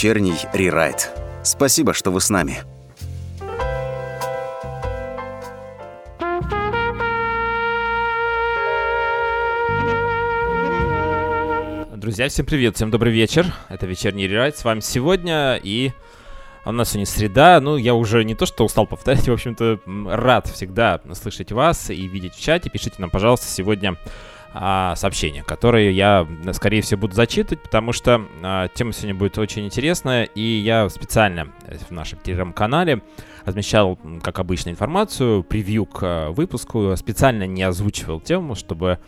вечерний рерайт. Спасибо, что вы с нами. Друзья, всем привет, всем добрый вечер. Это вечерний рерайт. С вами сегодня и у нас сегодня среда. Ну, я уже не то, что устал повторять, в общем-то, рад всегда слышать вас и видеть в чате. Пишите нам, пожалуйста, сегодня а, сообщения, которые я, скорее всего, буду зачитывать, потому что а, тема сегодня будет очень интересная, и я специально в нашем телеграм-канале размещал, как обычно, информацию, превью к а, выпуску, специально не озвучивал тему, чтобы,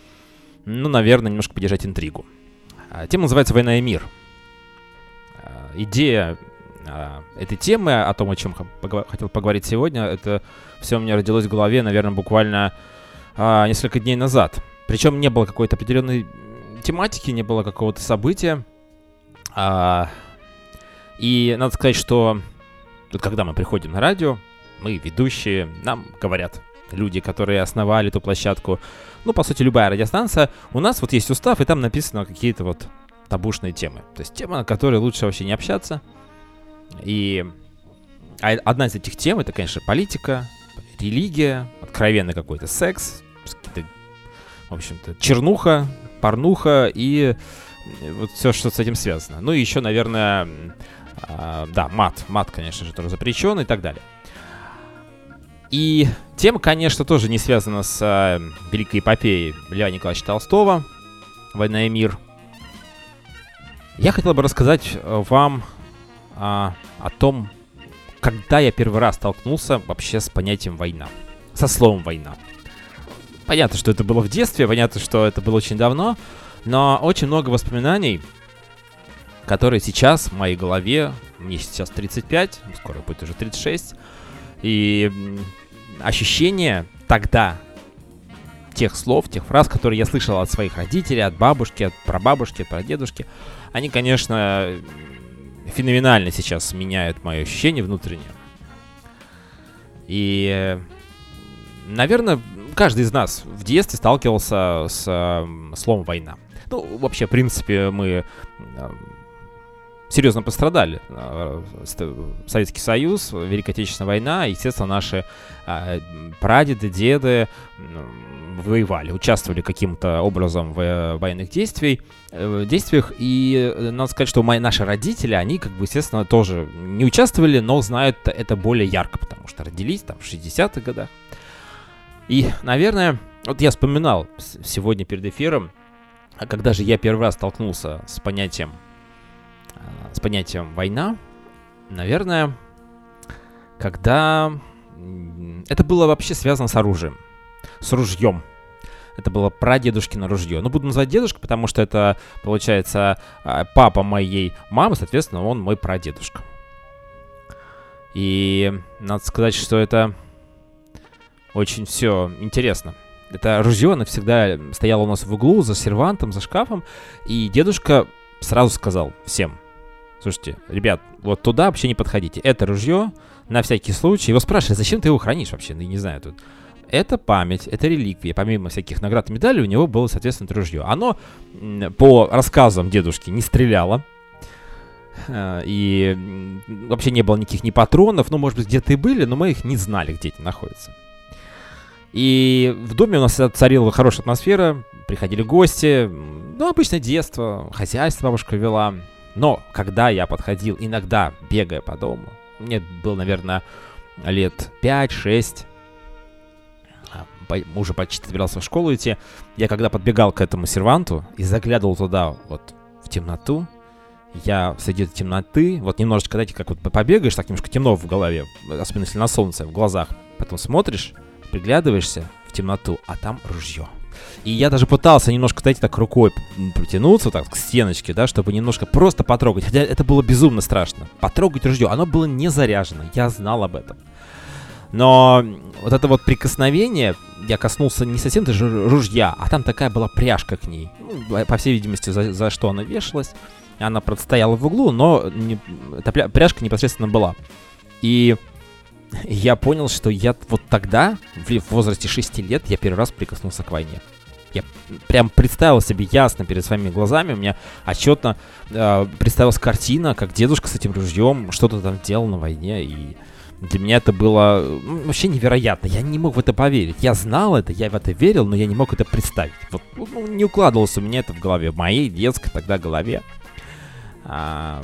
ну, наверное, немножко поддержать интригу. А, тема называется «Война и мир». А, идея а, этой темы, о том, о чем хотел поговорить сегодня, это все у меня родилось в голове, наверное, буквально а, несколько дней назад – причем не было какой-то определенной тематики, не было какого-то события. А, и надо сказать, что тут, когда мы приходим на радио, мы, ведущие, нам говорят люди, которые основали эту площадку, ну, по сути, любая радиостанция, у нас вот есть устав, и там написано какие-то вот табушные темы. То есть тема, на которой лучше вообще не общаться. И а одна из этих тем, это, конечно, политика, религия, откровенный какой-то секс, в общем-то, чернуха, порнуха и вот все, что с этим связано. Ну и еще, наверное, э, да, мат. Мат, конечно же, тоже запрещен и так далее. И тема, конечно, тоже не связана с э, великой эпопеей Льва Николаевича Толстого «Война и мир». Я хотел бы рассказать вам э, о том, когда я первый раз столкнулся вообще с понятием «война», со словом «война». Понятно, что это было в детстве, понятно, что это было очень давно, но очень много воспоминаний, которые сейчас в моей голове, мне сейчас 35, скоро будет уже 36, и ощущение тогда тех слов, тех фраз, которые я слышал от своих родителей, от бабушки, от прабабушки, от прадедушки, они, конечно, феноменально сейчас меняют мое ощущение внутреннее. И, наверное, каждый из нас в детстве сталкивался с э, словом война. Ну, вообще, в принципе, мы э, серьезно пострадали. Э, Советский Союз, Великая Отечественная война, естественно, наши э, прадеды, деды воевали, участвовали каким-то образом в э, военных действий, э, действиях. И э, надо сказать, что мои, наши родители, они, как бы, естественно, тоже не участвовали, но знают это более ярко, потому что родились там в 60-х годах. И, наверное, вот я вспоминал сегодня перед эфиром, а когда же я первый раз столкнулся с понятием, а, с понятием война, наверное, когда это было вообще связано с оружием, с ружьем. Это было прадедушкино ружье. Ну, буду называть дедушка, потому что это, получается, а, папа моей мамы, соответственно, он мой прадедушка. И надо сказать, что это очень все интересно. Это ружье, оно всегда стояло у нас в углу, за сервантом, за шкафом. И дедушка сразу сказал всем, слушайте, ребят, вот туда вообще не подходите. Это ружье, на всякий случай. Его спрашивают, зачем ты его хранишь вообще? Ну, не знаю, тут. Это память, это реликвия. Помимо всяких наград и медалей, у него было, соответственно, ружье. Оно, по рассказам дедушки, не стреляло. Э, и вообще не было никаких ни патронов. Ну, может быть, где-то и были, но мы их не знали, где эти находятся. И в доме у нас царила хорошая атмосфера, приходили гости, ну, обычное детство, хозяйство бабушка вела. Но когда я подходил, иногда бегая по дому, мне было, наверное, лет 5-6, а, уже почти собирался в школу идти, я когда подбегал к этому серванту и заглядывал туда, вот, в темноту, я среди темноты, вот немножечко, знаете, как вот побегаешь, так немножко темно в голове, особенно если на солнце, в глазах, потом смотришь, приглядываешься в темноту, а там ружье. И я даже пытался немножко, знаете, так рукой протянуться, так, к стеночке, да, чтобы немножко просто потрогать. Хотя это было безумно страшно. Потрогать ружье. Оно было не заряжено. Я знал об этом. Но вот это вот прикосновение, я коснулся не совсем даже ружья, а там такая была пряжка к ней. Ну, по всей видимости, за, за что она вешалась. Она, правда, стояла в углу, но не, эта пряжка непосредственно была. И я понял, что я вот тогда, в возрасте 6 лет, я первый раз прикоснулся к войне. Я прям представил себе ясно перед своими глазами, у меня отчетно э, представилась картина, как дедушка с этим ружьем что-то там делал на войне, и для меня это было ну, вообще невероятно. Я не мог в это поверить. Я знал это, я в это верил, но я не мог это представить. Вот ну, не укладывалось у меня это в голове, в моей детской тогда голове. А,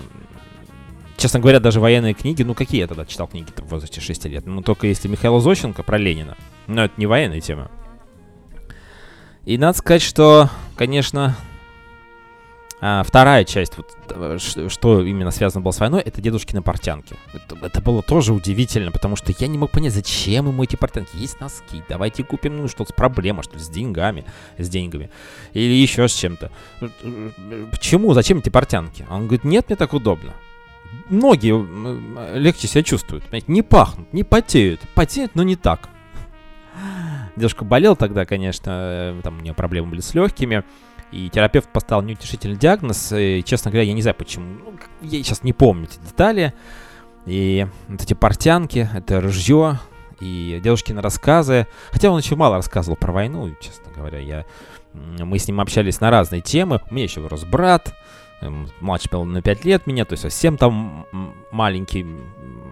честно говоря, даже военные книги, ну какие я тогда читал книги в возрасте 6 лет? Ну только если Михаила Зощенко про Ленина. Но это не военная тема. И надо сказать, что, конечно, а, вторая часть, вот, э, что именно связано было с войной, это дедушкины портянки. Это, это было тоже удивительно, потому что я не мог понять, зачем ему эти портянки. Есть носки, давайте купим, ну, что-то с проблемой, что ли, с деньгами, с деньгами. Или еще с чем-то. Почему, зачем эти портянки? Он говорит, нет, мне так удобно. Ноги легче себя чувствуют, понимаете, не пахнут, не потеют. Потеют, но не так. Дедушка болел тогда, конечно, э, там у него проблемы были с легкими. И терапевт поставил неутешительный диагноз. И, честно говоря, я не знаю почему. Ну, я сейчас не помню эти детали. И вот эти портянки, это ружье, и дедушкины рассказы. Хотя он еще мало рассказывал про войну, честно говоря. Я, мы с ним общались на разные темы. У меня еще вырос брат. Эм, младший был на 5 лет меня, то есть совсем там маленький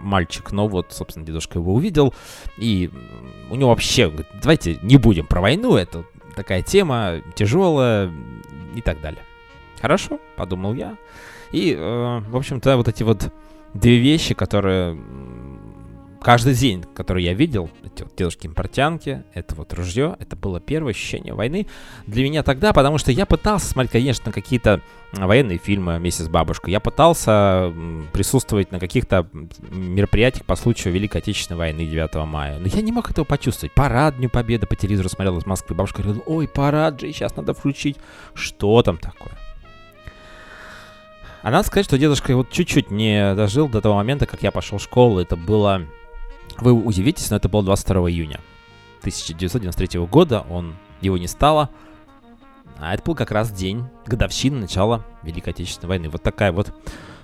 мальчик, но вот, собственно, дедушка его увидел, и у него вообще, давайте не будем про войну, это такая тема тяжелая и так далее. Хорошо, подумал я. И, э, в общем-то, вот эти вот две вещи, которые каждый день, который я видел, эти вот дедушкины портянки, это вот ружье, это было первое ощущение войны для меня тогда, потому что я пытался смотреть, конечно, какие-то военные фильмы вместе с бабушкой. Я пытался присутствовать на каких-то мероприятиях по случаю Великой Отечественной войны 9 мая. Но я не мог этого почувствовать. Парад Дню Победы по телевизору смотрел из Москвы. Бабушка говорила, ой, парад же, сейчас надо включить. Что там такое? А надо сказать, что дедушка вот чуть-чуть не дожил до того момента, как я пошел в школу. Это было... Вы удивитесь, но это было 22 июня 1993 года. Он... Его не стало. А это был как раз день годовщины начала Великой Отечественной войны. Вот такая вот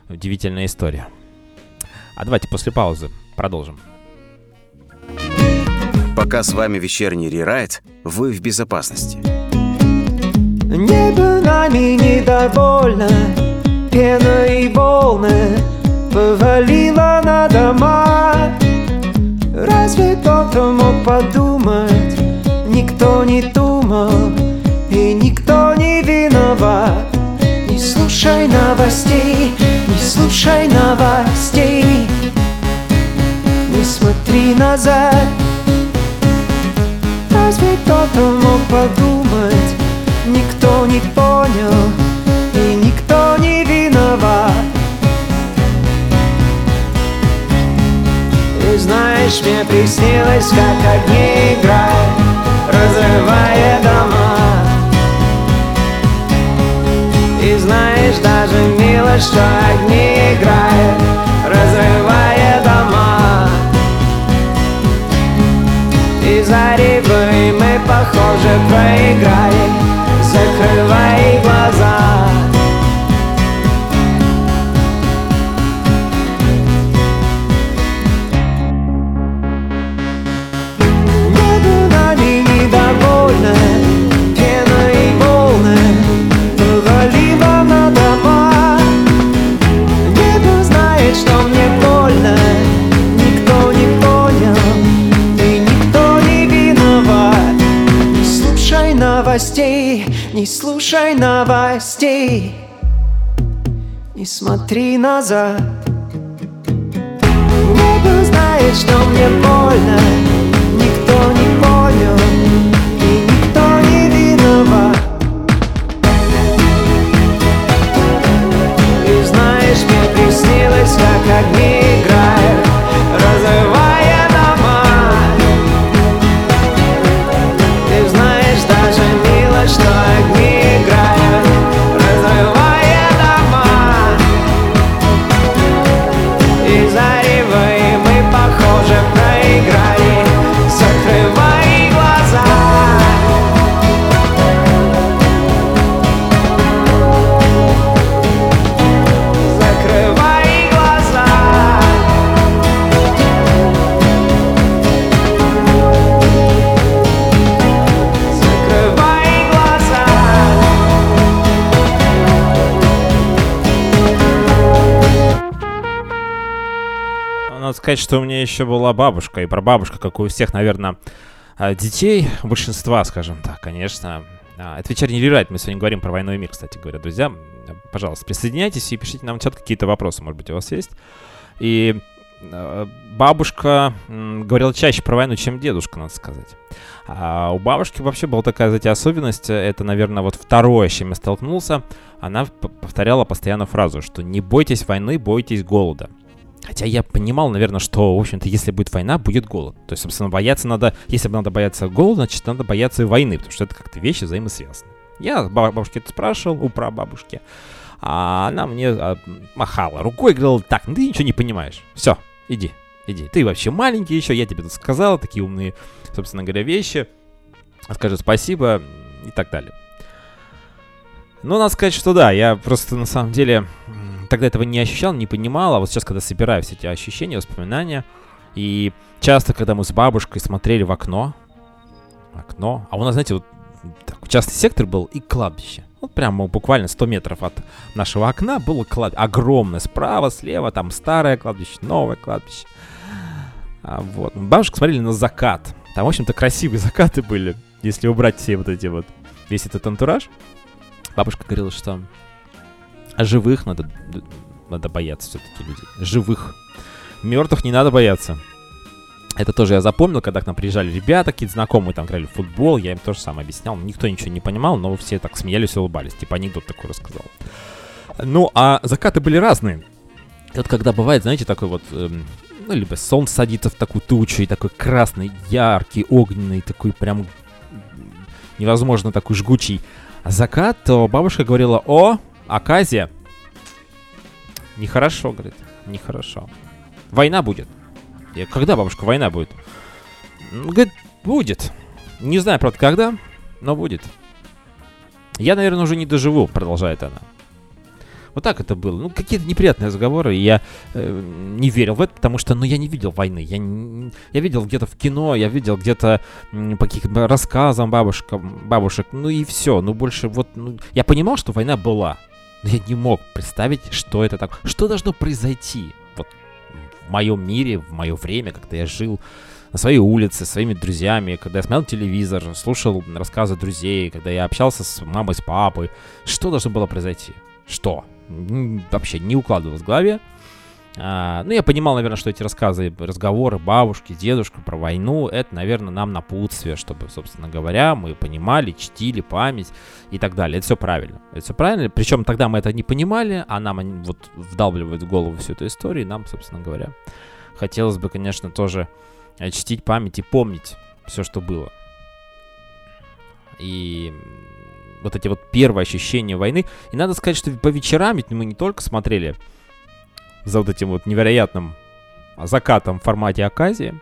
удивительная история. А давайте после паузы продолжим. Пока с вами вечерний рерайт, вы в безопасности. Небо нами недовольно, пена и волны повалила на дома. Разве кто-то мог подумать? Никто не думал, и никто не виноват. Не слушай новостей, не слушай новостей, не смотри назад. Разве кто-то мог подумать? Никто не понял, и никто не виноват. И знаешь, мне приснилось, как огни играют, разрывая дома. И знаешь, даже мило, что огни играют, разрывая дома. И за ревой мы, похоже, проиграли, закрывай глаза. Новостей, не слушай новостей, не смотри назад. Небо знает, что мне больно, сказать, что у меня еще была бабушка и прабабушка, как у всех, наверное, а, детей, большинства, скажем так, конечно. А, это вечерний рерайт, мы сегодня говорим про войну и мир, кстати говоря, друзья. Пожалуйста, присоединяйтесь и пишите нам в чат какие-то вопросы, может быть, у вас есть. И а, бабушка говорила чаще про войну, чем дедушка, надо сказать. А у бабушки вообще была такая, знаете, особенность, это, наверное, вот второе, с чем я столкнулся. Она повторяла постоянно фразу, что не бойтесь войны, бойтесь голода. Хотя я понимал, наверное, что, в общем-то, если будет война, будет голод. То есть, собственно, бояться надо, если надо бояться голода, значит, надо бояться и войны, потому что это как-то вещи взаимосвязаны. Я бабушке это спрашивал, у прабабушки, а она мне а, махала рукой говорила, так, ну ты ничего не понимаешь, все, иди, иди. Ты вообще маленький еще, я тебе тут сказал, такие умные, собственно говоря, вещи. Скажи спасибо и так далее. Ну, надо сказать, что да, я просто на самом деле тогда этого не ощущал, не понимал, а вот сейчас, когда собираю все эти ощущения, воспоминания, и часто, когда мы с бабушкой смотрели в окно, окно, а у нас, знаете, вот так, частный сектор был и кладбище. Вот прямо буквально 100 метров от нашего окна было кладбище. Огромное. Справа, слева, там старое кладбище, новое кладбище. А, вот. Бабушка смотрели на закат. Там, в общем-то, красивые закаты были. Если убрать все вот эти вот, весь этот антураж. Бабушка говорила, что а живых надо, надо бояться все-таки людей. Живых. Мертвых не надо бояться. Это тоже я запомнил, когда к нам приезжали ребята, какие-то знакомые там играли в футбол, я им тоже сам объяснял. Никто ничего не понимал, но все так смеялись и улыбались. Типа анекдот такой рассказал. Ну, а закаты были разные. Вот когда бывает, знаете, такой вот, эм, ну, либо солнце садится в такую тучу, и такой красный, яркий, огненный, такой прям невозможно такой жгучий закат, то бабушка говорила, о, Аказия. Нехорошо, говорит. Нехорошо. Война будет. Я, когда, бабушка, война будет? Говорит, будет. Не знаю, правда, когда, но будет. Я, наверное, уже не доживу, продолжает она. Вот так это было. Ну, какие-то неприятные разговоры, и я э, не верил в это, потому что, ну, я не видел войны. Я, я видел где-то в кино, я видел где-то э, по каким-то рассказам бабушкам, бабушек, ну и все. Ну, больше вот, ну, я понимал, что война была. Но я не мог представить, что это так. Что должно произойти вот в моем мире, в мое время, когда я жил на своей улице, своими друзьями, когда я смотрел телевизор, слушал рассказы друзей, когда я общался с мамой, с папой. Что должно было произойти? Что? Вообще не укладывалось в голове. А, ну, я понимал, наверное, что эти рассказы, разговоры бабушки, дедушки про войну, это, наверное, нам напутствие, чтобы, собственно говоря, мы понимали, чтили память и так далее. Это все правильно. Это все правильно. Причем тогда мы это не понимали, а нам они вот вдалбливают в голову всю эту историю, и нам, собственно говоря, хотелось бы, конечно, тоже э, чтить память и помнить все, что было. И вот эти вот первые ощущения войны. И надо сказать, что по вечерам ведь мы не только смотрели за вот этим вот невероятным закатом в формате Аказии.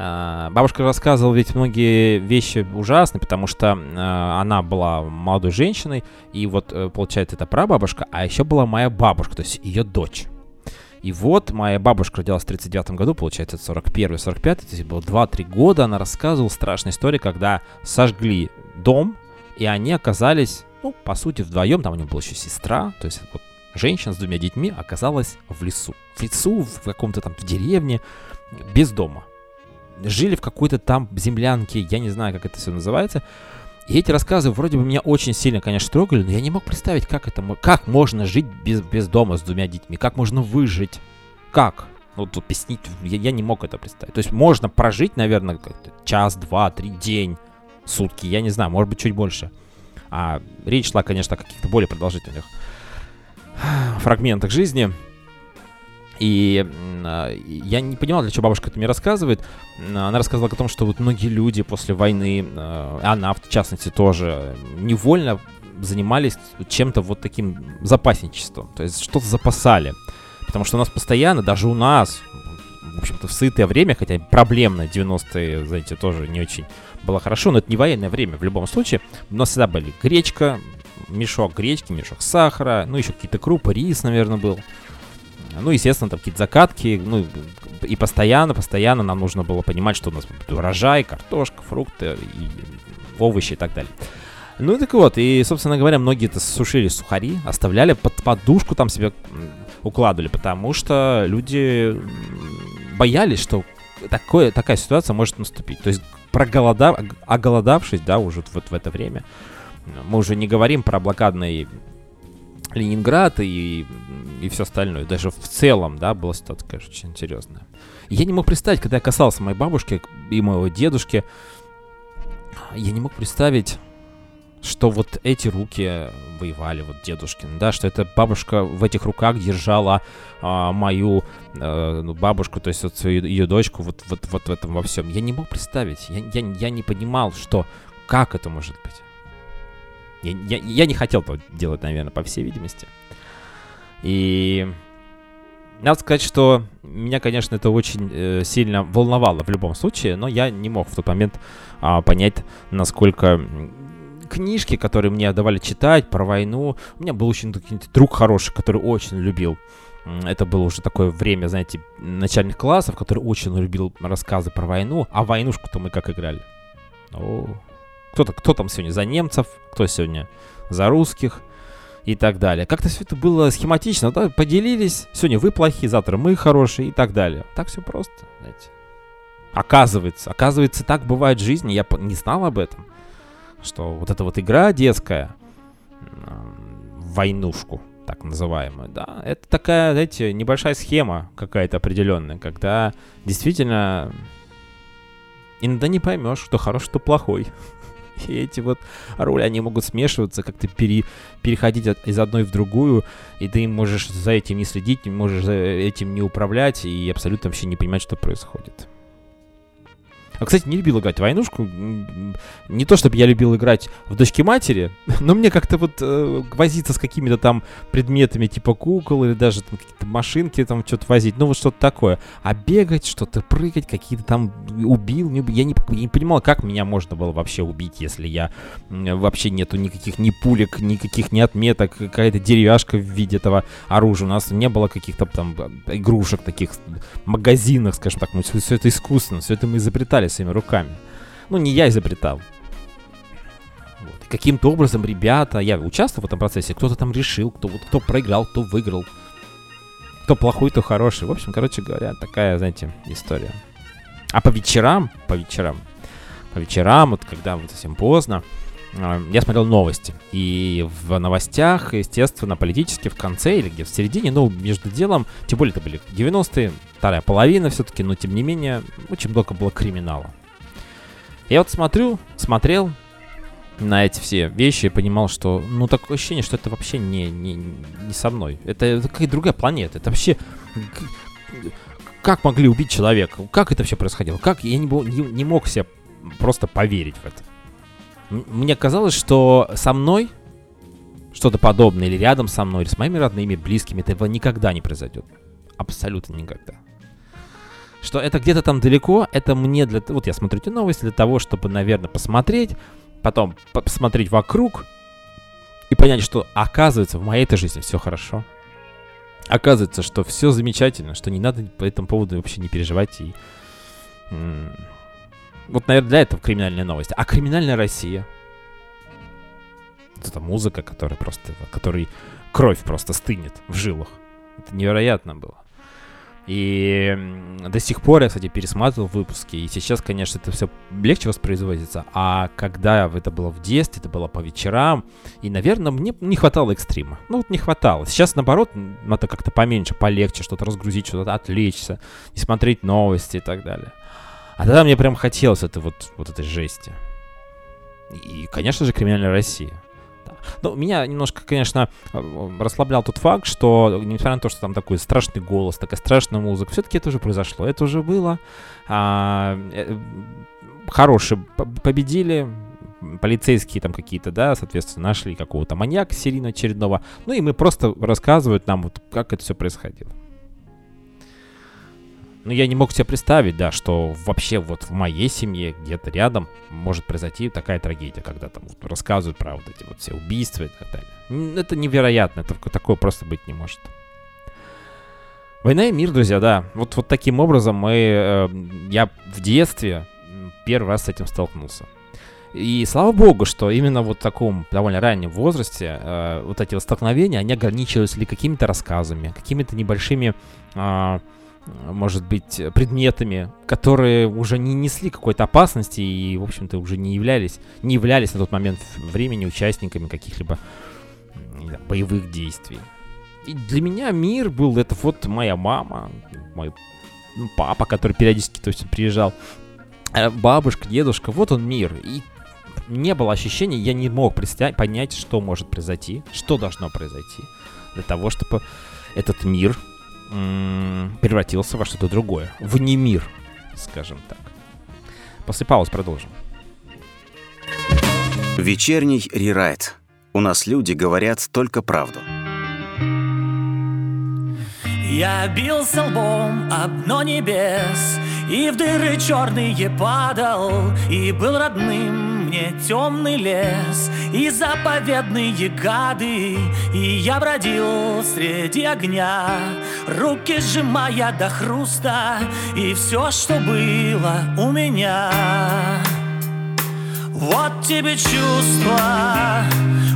А, бабушка рассказывала ведь многие вещи ужасные, потому что э, она была молодой женщиной, и вот, э, получается, это прабабушка, а еще была моя бабушка, то есть ее дочь. И вот моя бабушка родилась в 39 году, получается, это 41-45, то есть было 2-3 года, она рассказывала страшную историю, когда сожгли дом, и они оказались, ну, по сути, вдвоем, там у них была еще сестра, то есть вот женщина с двумя детьми оказалась в лесу. В лесу, в каком-то там в деревне, без дома. Жили в какой-то там землянке, я не знаю, как это все называется. И эти рассказы вроде бы меня очень сильно, конечно, трогали, но я не мог представить, как это, как можно жить без, без дома с двумя детьми, как можно выжить, как. Ну, тут объяснить, я, я не мог это представить. То есть можно прожить, наверное, час, два, три, день, сутки, я не знаю, может быть, чуть больше. А речь шла, конечно, о каких-то более продолжительных фрагментах жизни. И э, я не понимал, для чего бабушка это мне рассказывает. Она рассказывала о том, что вот многие люди после войны, э, она в частности тоже, невольно занимались чем-то вот таким запасничеством. То есть что-то запасали. Потому что у нас постоянно, даже у нас, в общем-то, в сытое время, хотя проблемное 90-е, знаете, тоже не очень было хорошо, но это не военное время в любом случае. У нас всегда были гречка, мешок гречки, мешок сахара, ну, еще какие-то крупы, рис, наверное, был. Ну, естественно, там какие-то закатки, ну, и постоянно, постоянно нам нужно было понимать, что у нас будет урожай, картошка, фрукты, и овощи и так далее. Ну, так вот, и, собственно говоря, многие это сушили сухари, оставляли под подушку там себе укладывали, потому что люди боялись, что такое, такая ситуация может наступить. То есть проголодав, оголодавшись, да, уже вот в это время, мы уже не говорим про блокадный Ленинград и, и все остальное. Даже в целом, да, была ситуация, конечно, очень серьезная. я не мог представить, когда я касался моей бабушки и моего дедушки, я не мог представить, что вот эти руки воевали, вот дедушкин, да, что эта бабушка в этих руках держала а, мою а, бабушку, то есть вот свою, ее дочку вот, вот, вот в этом во всем. Я не мог представить, я, я, я не понимал, что, как это может быть. Я, я, я не хотел этого делать, наверное, по всей видимости. И надо сказать, что меня, конечно, это очень э, сильно волновало в любом случае, но я не мог в тот момент а, понять, насколько книжки, которые мне давали читать про войну. У меня был очень друг хороший, который очень любил. Это было уже такое время, знаете, начальных классов, который очень любил рассказы про войну. А войнушку-то мы как играли? О, кто-то, кто там сегодня за немцев, кто сегодня за русских и так далее. Как-то все это было схематично, да, поделились, сегодня вы плохие, завтра мы хорошие и так далее. Так все просто, знаете. Оказывается, оказывается, так бывает в жизни, я не знал об этом, что вот эта вот игра детская, войнушку, так называемую, да, это такая, знаете, небольшая схема какая-то определенная, когда действительно иногда не поймешь, что хороший, что плохой. И эти вот роли, они могут смешиваться, как-то пере, переходить от, из одной в другую, и ты можешь за этим не следить, можешь за этим не управлять, и абсолютно вообще не понимать, что происходит. А, кстати, не любил играть в войнушку. Не то, чтобы я любил играть в дочки матери, но мне как-то вот э, возиться с какими-то там предметами типа кукол или даже там какие-то машинки там что-то возить, ну вот что-то такое. А бегать, что-то прыгать, какие-то там убил, не, я не, не понимал, как меня можно было вообще убить, если я вообще нету никаких ни пулек, никаких ни отметок, какая-то деревяшка в виде этого оружия. У нас не было каких-то там игрушек таких магазинах, скажем так, мы все, все это искусственно, все это мы изобретали изобретали своими руками. Ну, не я изобретал. Вот. Каким-то образом ребята, я участвовал в этом процессе, кто-то там решил, кто, вот, кто проиграл, кто выиграл. Кто плохой, кто хороший. В общем, короче говоря, такая, знаете, история. А по вечерам, по вечерам, по вечерам, вот когда вот совсем поздно, я смотрел новости. И в новостях, естественно, политически в конце или где в середине, ну, между делом, тем более это были 90-е, вторая половина все-таки, но тем не менее, очень много было криминала. Я вот смотрю, смотрел на эти все вещи и понимал, что, ну, такое ощущение, что это вообще не, не, не со мной. Это, это какая-то другая планета. Это вообще... Как могли убить человека? Как это все происходило? Как я не, не, не мог себе просто поверить в это? Мне казалось, что со мной что-то подобное, или рядом со мной, или с моими родными, близкими, этого никогда не произойдет. Абсолютно никогда. Что это где-то там далеко, это мне для... Вот я смотрю эти новости для того, чтобы, наверное, посмотреть, потом посмотреть вокруг и понять, что оказывается в моей-то жизни все хорошо. Оказывается, что все замечательно, что не надо по этому поводу вообще не переживать и вот, наверное, для этого криминальные новости. А криминальная Россия? Это музыка, которая просто, которой кровь просто стынет в жилах. Это невероятно было. И до сих пор я, кстати, пересматривал выпуски, и сейчас, конечно, это все легче воспроизводится. А когда это было в детстве, это было по вечерам, и, наверное, мне не хватало экстрима. Ну, вот не хватало. Сейчас, наоборот, надо как-то поменьше, полегче, что-то разгрузить, что-то отвлечься, не смотреть новости и так далее. А тогда мне прям хотелось это вот, вот этой жести. И, конечно же, криминальная Россия. Ну, меня немножко, конечно, э, расслаблял тот факт, что, несмотря на то, что там такой страшный голос, такая страшная музыка, все-таки это уже произошло, это уже было. А, э, хорошие победили, полицейские там какие-то, да, соответственно, нашли какого-то маньяка серийного очередного. Ну и мы просто рассказывают нам, вот, как это все происходило. Ну, я не мог себе представить, да, что вообще вот в моей семье, где-то рядом, может произойти такая трагедия, когда там вот рассказывают про вот эти вот все убийства и так далее. Это невероятно, это такое просто быть не может. Война и мир, друзья, да. Вот, вот таким образом мы... Э, я в детстве первый раз с этим столкнулся. И слава богу, что именно вот в таком довольно раннем возрасте э, вот эти вот столкновения, они ограничивались ли какими-то рассказами, какими-то небольшими... Э, может быть, предметами, которые уже не несли какой-то опасности и, в общем-то, уже не являлись, не являлись на тот момент времени участниками каких-либо знаю, боевых действий. И для меня мир был это вот моя мама, мой папа, который периодически то есть, приезжал, э, бабушка, дедушка, вот он мир. И не было ощущения, я не мог представить, понять, что может произойти, что должно произойти для того, чтобы этот мир превратился во что-то другое, в не мир, скажем так. После пауз продолжим. Вечерний рерайт. У нас люди говорят только правду. Я бился лбом об дно небес И в дыры черные падал И был родным мне темный лес. И заповедные гады И я бродил среди огня Руки сжимая до хруста И все, что было у меня. Вот тебе чувства,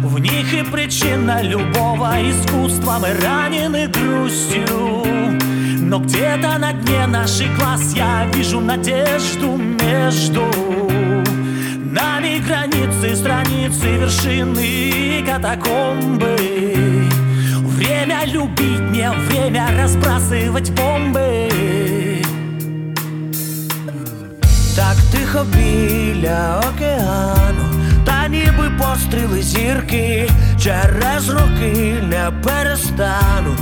в них и причина любого искусства. Мы ранены грустью, но где-то на дне наших глаз Я вижу надежду между нами границы, страницы, вершины катакомбы Время любить, не время разбрасывать бомбы так тихо біля океану, та ніби постріли зірки, через роки не перестану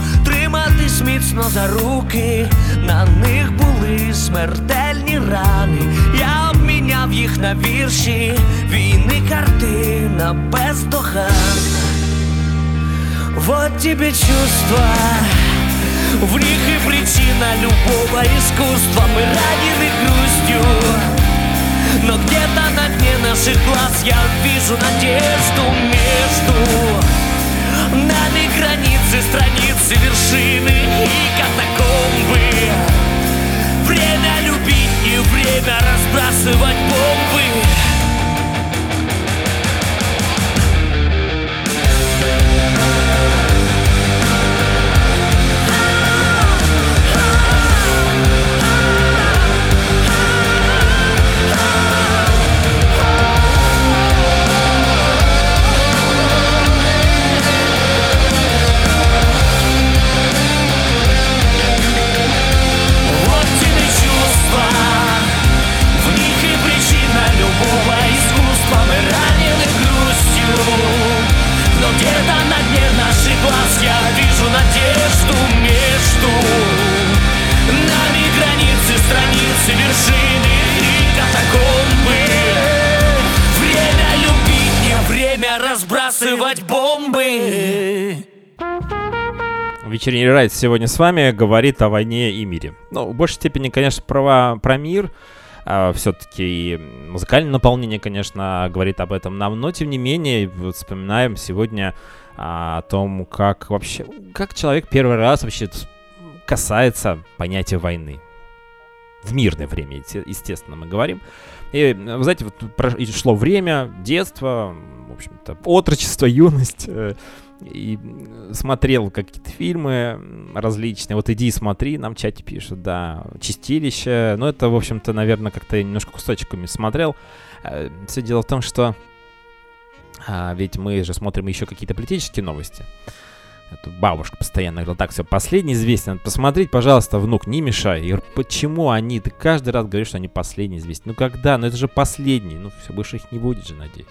триматись міцно за руки, на них були смертельні рани, я обміняв їх на вірші, війни картина бездоганна Вот тебе чувства в них и причина любого искусства Мы ранены грустью Но где-то на дне наших глаз Я вижу надежду между Нами границы, страницы, вершины и катакомбы. Время любить и время разбрасывать бомбы разбрасывать бомбы. Вечерний райд сегодня с вами говорит о войне и мире. Ну, в большей степени, конечно, про, про мир. А, все-таки музыкальное наполнение, конечно, говорит об этом нам, но тем не менее, вспоминаем сегодня о том, как вообще, как человек первый раз вообще касается понятия войны. В мирное время, естественно, мы говорим. И, вы знаете, вот шло время, детство, в общем-то, отрочество, юность. Э, и смотрел какие-то фильмы различные. Вот иди и смотри, нам в чате пишут, да, Чистилище. Ну, это, в общем-то, наверное, как-то немножко кусочками смотрел. Э, Все дело в том, что а, ведь мы же смотрим еще какие-то политические новости. Эту бабушка постоянно говорила, так, все, последний известен, надо посмотреть, пожалуйста, внук, не мешай. Я почему они? Ты каждый раз говоришь, что они последние известен. Ну когда? Ну это же последний. Ну все, больше их не будет же, надеюсь.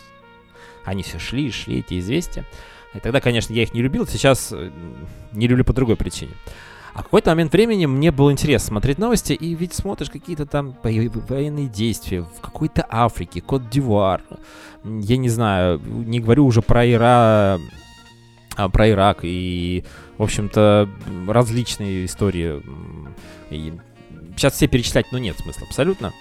Они все шли и шли, эти известия. И тогда, конечно, я их не любил, сейчас э, не люблю по другой причине. А в какой-то момент времени мне было интересно смотреть новости, и ведь смотришь какие-то там военные действия в какой-то Африке, Кот-Дивуар. Я не знаю, не говорю уже про Ира, а, про Ирак и, в общем-то, различные истории. И сейчас все перечислять, ну, нет смысла абсолютно.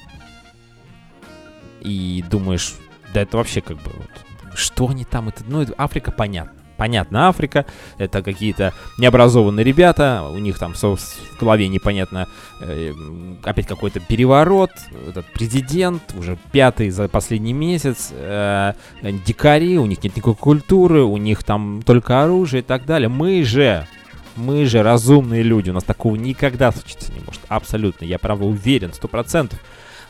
И думаешь, да это вообще как бы вот, что они там, это, ну, Африка, понятно. Понятно, Африка, это какие-то необразованные ребята, у них там в голове непонятно, э, опять какой-то переворот, этот президент, уже пятый за последний месяц, э, дикари, у них нет никакой культуры, у них там только оружие и так далее. Мы же Мы же разумные люди, у нас такого никогда случиться не может. Абсолютно, я право уверен, сто процентов.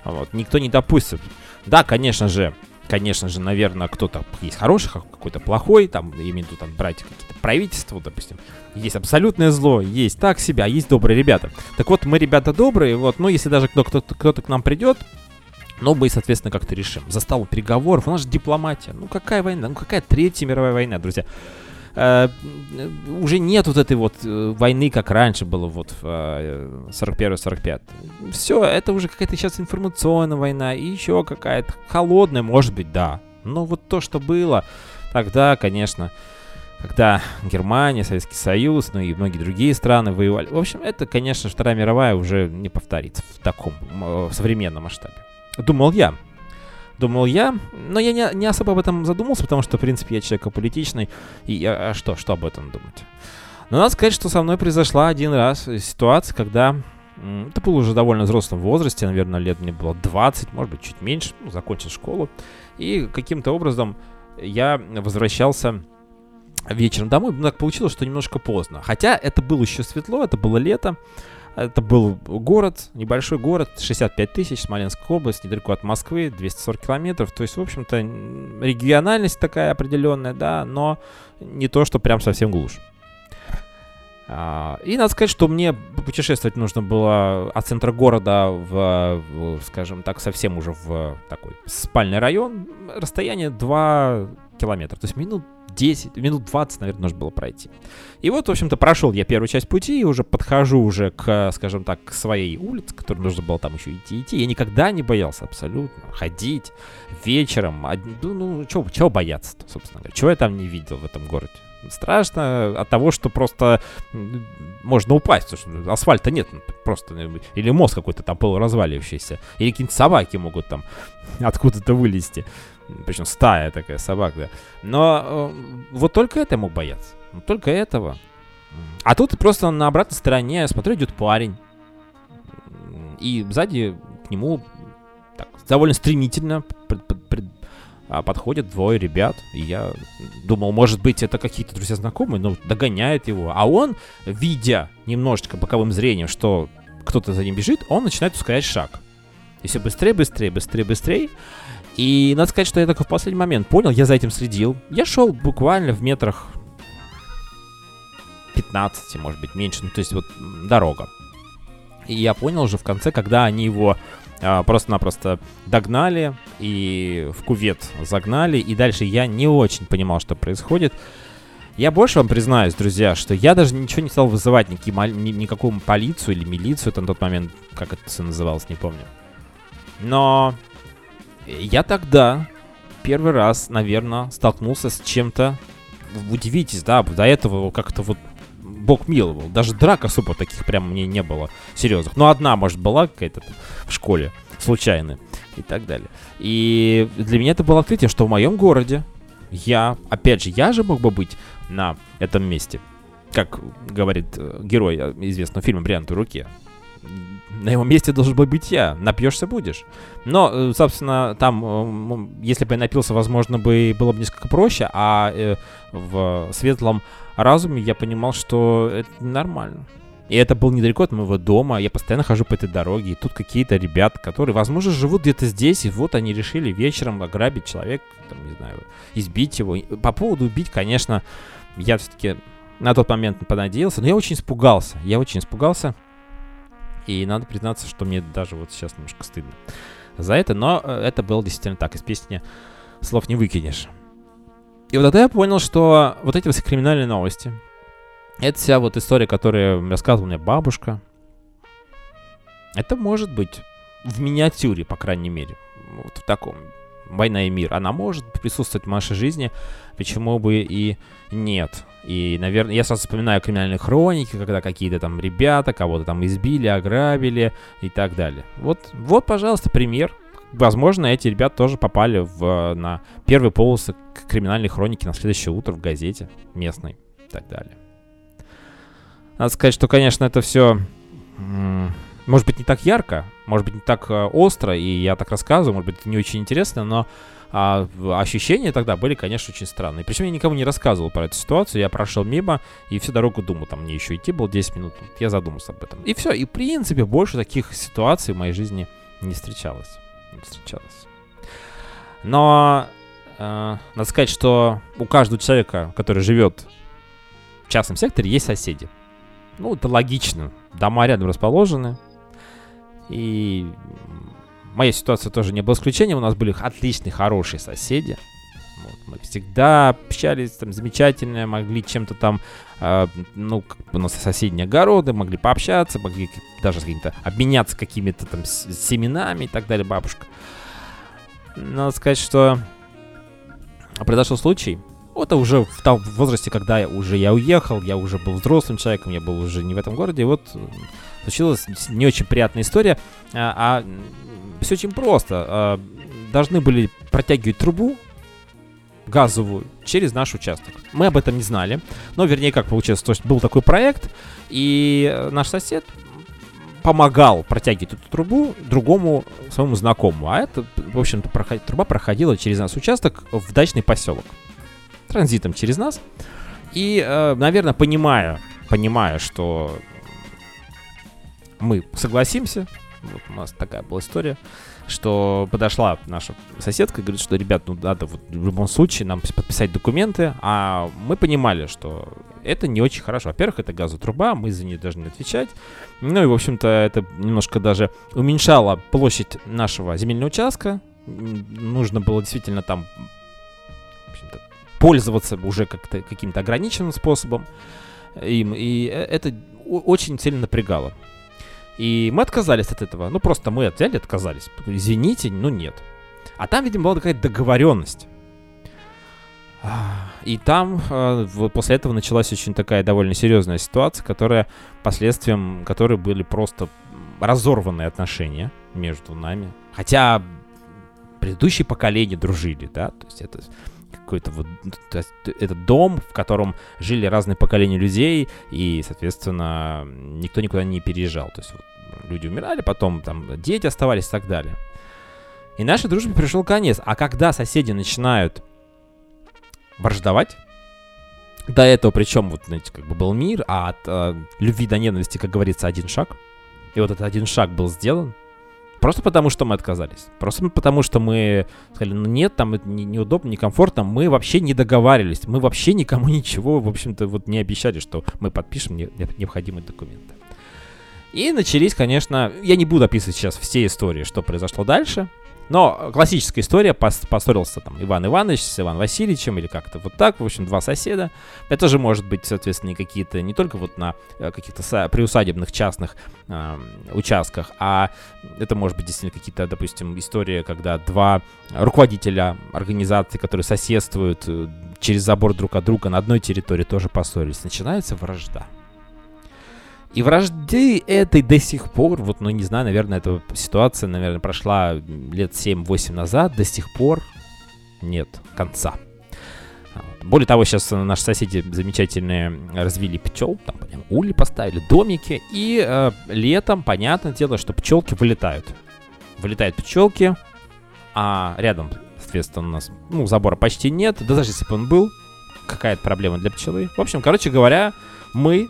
Вот, никто не допустит. Да, конечно же, конечно же, наверное, кто-то есть хороший, а какой-то плохой, там, имею в виду, там, брать какие-то правительства, допустим. Есть абсолютное зло, есть так себя, есть добрые ребята. Так вот, мы ребята добрые, вот, ну, если даже кто-то, кто-то к нам придет, но мы, соответственно, как-то решим. За стол переговоров, у нас же дипломатия. Ну, какая война? Ну, какая Третья мировая война, друзья? Uh, уже нет вот этой вот uh, войны, как раньше было вот в uh, 41-45. Все, это уже какая-то сейчас информационная война и еще какая-то холодная, может быть, да. Но вот то, что было тогда, конечно, когда Германия, Советский Союз, ну и многие другие страны воевали. В общем, это, конечно, Вторая мировая уже не повторится в таком в современном масштабе. Думал я. Думал я, но я не, не особо об этом задумался, потому что, в принципе, я человек аполитичный, и а, что, что об этом думать? Но надо сказать, что со мной произошла один раз ситуация, когда это было уже довольно взрослом возрасте, наверное, лет мне было 20, может быть, чуть меньше, ну, закончил школу. И каким-то образом я возвращался вечером домой. Так получилось, что немножко поздно. Хотя это было еще светло, это было лето. Это был город, небольшой город, 65 тысяч, Смоленская область, недалеко от Москвы, 240 километров. То есть, в общем-то, региональность такая определенная, да, но не то, что прям совсем глушь. А, и надо сказать, что мне путешествовать нужно было от центра города в, в скажем так, совсем уже в такой спальный район. Расстояние 2 километра. То есть минут 10, минут 20, наверное, нужно было пройти. И вот, в общем-то, прошел я первую часть пути и уже подхожу уже к, скажем так, к своей улице, которой нужно было там еще идти, идти. Я никогда не боялся абсолютно ходить вечером. Ну, ну чего бояться собственно говоря? Чего я там не видел в этом городе? Страшно от того, что просто можно упасть, потому что асфальта нет, просто или мост какой-то там полуразваливающийся, или какие-нибудь собаки могут там откуда-то вылезти. Причем стая такая собак, да. Но э, вот только это я мог бояться. Только этого. А тут просто на обратной стороне, смотрю, идет парень. И сзади к нему так, довольно стремительно пред, пред, пред, а, подходят двое ребят. И я думал, может быть, это какие-то друзья знакомые, но догоняет его. А он, видя немножечко боковым зрением, что кто-то за ним бежит, он начинает ускорять шаг. И все быстрее, быстрее, быстрее, быстрее. И надо сказать, что я только в последний момент понял, я за этим следил. Я шел буквально в метрах 15, может быть, меньше, ну то есть вот дорога. И я понял уже в конце, когда они его а, просто-напросто догнали и в кувет загнали, и дальше я не очень понимал, что происходит. Я больше вам признаюсь, друзья, что я даже ничего не стал вызывать, никакие, ни, никакую полицию или милицию, это на тот момент, как это все называлось, не помню. Но я тогда первый раз, наверное, столкнулся с чем-то. Удивитесь, да, до этого как-то вот бог миловал. Даже драк особо таких прям мне не было серьезных. Ну, одна, может, была какая-то в школе, случайная и так далее. И для меня это было открытие, что в моем городе я, опять же, я же мог бы быть на этом месте. Как говорит э, герой э, известного фильма «Бриллиантовой руке» на его месте должен был быть я. Напьешься будешь. Но, э, собственно, там, э, если бы я напился, возможно, бы было бы несколько проще, а э, в светлом разуме я понимал, что это нормально. И это был недалеко от моего дома. Я постоянно хожу по этой дороге. И тут какие-то ребята, которые, возможно, живут где-то здесь. И вот они решили вечером ограбить человека, там, не знаю, избить его. По поводу убить, конечно, я все-таки на тот момент понадеялся. Но я очень испугался. Я очень испугался. И надо признаться, что мне даже вот сейчас немножко стыдно за это, но э, это было действительно так. Из песни слов не выкинешь. И вот тогда я понял, что вот эти все криминальные новости, это вся вот история, которую рассказывала мне бабушка, это может быть в миниатюре, по крайней мере, вот в таком «Война и мир», она может присутствовать в нашей жизни, почему бы и нет. И, наверное, я сразу вспоминаю криминальные хроники, когда какие-то там ребята кого-то там избили, ограбили и так далее. Вот, вот, пожалуйста, пример. Возможно, эти ребята тоже попали в, на первые полосы криминальной хроники на следующее утро в газете местной и так далее. Надо сказать, что, конечно, это все может быть, не так ярко, может быть, не так э, остро, и я так рассказываю, может быть, не очень интересно, но а, ощущения тогда были, конечно, очень странные. Причем я никому не рассказывал про эту ситуацию, я прошел мимо, и всю дорогу думал, там мне еще идти было 10 минут, я задумался об этом. И все, и в принципе больше таких ситуаций в моей жизни не встречалось. Не встречалось. Но э, надо сказать, что у каждого человека, который живет в частном секторе, есть соседи. Ну, это логично. Дома рядом расположены. И моя ситуация тоже не была исключением. У нас были отличные, хорошие соседи. Вот, мы всегда общались там замечательно, могли чем-то там, э, ну, как бы у нас соседние огороды, могли пообщаться, могли даже с какими-то обменяться какими-то там семенами и так далее, бабушка. Надо сказать, что произошел случай. Это уже в том возрасте, когда я уже я уехал, я уже был взрослым человеком, я был уже не в этом городе. И вот случилась не очень приятная история, а, а все очень просто. А, должны были протягивать трубу газовую через наш участок. Мы об этом не знали. Но, вернее, как получилось, то есть был такой проект, и наш сосед помогал протягивать эту трубу другому своему знакомому. А это, в общем-то, проход... труба проходила через нас участок в дачный поселок. Транзитом через нас. И, э, наверное, понимая, понимая, что мы согласимся, вот у нас такая была история, что подошла наша соседка и говорит, что, ребят, ну надо вот в любом случае нам подписать документы, а мы понимали, что это не очень хорошо. Во-первых, это газотруба, мы за нее должны отвечать. Ну и, в общем-то, это немножко даже уменьшало площадь нашего земельного участка. Нужно было действительно там пользоваться уже как-то каким-то ограниченным способом им. И э, это очень сильно напрягало. И мы отказались от этого. Ну, просто мы взяли, отказались. Извините, ну нет. А там, видимо, была какая-то договоренность. И там э, вот после этого началась очень такая довольно серьезная ситуация, которая последствием которой были просто разорванные отношения между нами. Хотя предыдущие поколения дружили, да, то есть это какой-то вот есть, этот дом, в котором жили разные поколения людей, и, соответственно, никто никуда не переезжал. То есть вот, люди умирали, потом там дети оставались и так далее. И нашей дружбе пришел конец. А когда соседи начинают враждовать. До этого, причем, вот, знаете, как бы был мир, а от э, любви до ненависти, как говорится, один шаг. И вот этот один шаг был сделан. Просто потому, что мы отказались. Просто потому, что мы сказали, ну нет, там это не, неудобно, некомфортно. Мы вообще не договаривались. Мы вообще никому ничего, в общем-то, вот не обещали, что мы подпишем не, необходимые документы. И начались, конечно, я не буду описывать сейчас все истории, что произошло дальше. Но классическая история, пос поссорился там Иван Иванович с Иван Васильевичем или как-то вот так, в общем, два соседа. Это же может быть, соответственно, какие-то, не только вот на э, каких-то приусадебных частных э, участках, а это может быть действительно какие-то, допустим, истории, когда два руководителя организации, которые соседствуют э, через забор друг от друга на одной территории, тоже поссорились. Начинается вражда. И вражды этой до сих пор, вот, ну, не знаю, наверное, эта ситуация, наверное, прошла лет 7-8 назад, до сих пор нет конца. Более того, сейчас наши соседи замечательные развили пчел, там, понятно, ули поставили, домики, и э, летом, понятное дело, что пчелки вылетают. Вылетают пчелки, а рядом, соответственно, у нас, ну, забора почти нет, да даже если бы он был, какая-то проблема для пчелы. В общем, короче говоря, мы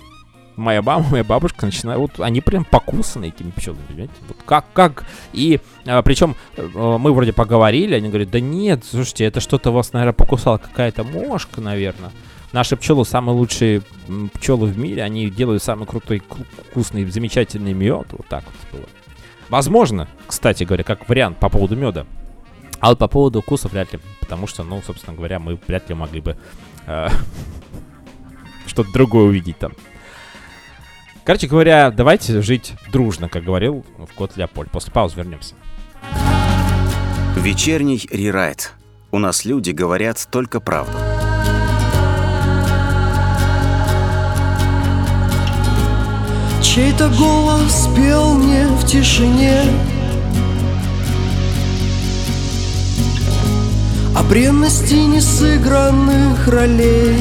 моя мама, моя бабушка начинают, вот они прям покусаны этими пчелами, понимаете? Вот как, как? И а, причем а, мы вроде поговорили, они говорят, да нет, слушайте, это что-то вас, наверное, покусала какая-то мошка, наверное. Наши пчелы самые лучшие пчелы в мире, они делают самый крутой, вкусный, замечательный мед, вот так вот было. Возможно, кстати говоря, как вариант по поводу меда. А вот по поводу укуса вряд ли, потому что, ну, собственно говоря, мы вряд ли могли бы э, что-то другое увидеть там. Короче говоря, давайте жить дружно, как говорил в кот Леопольд. После паузы вернемся. Вечерний рерайт. У нас люди говорят только правду. Чей-то голос пел мне в тишине О бренности несыгранных ролей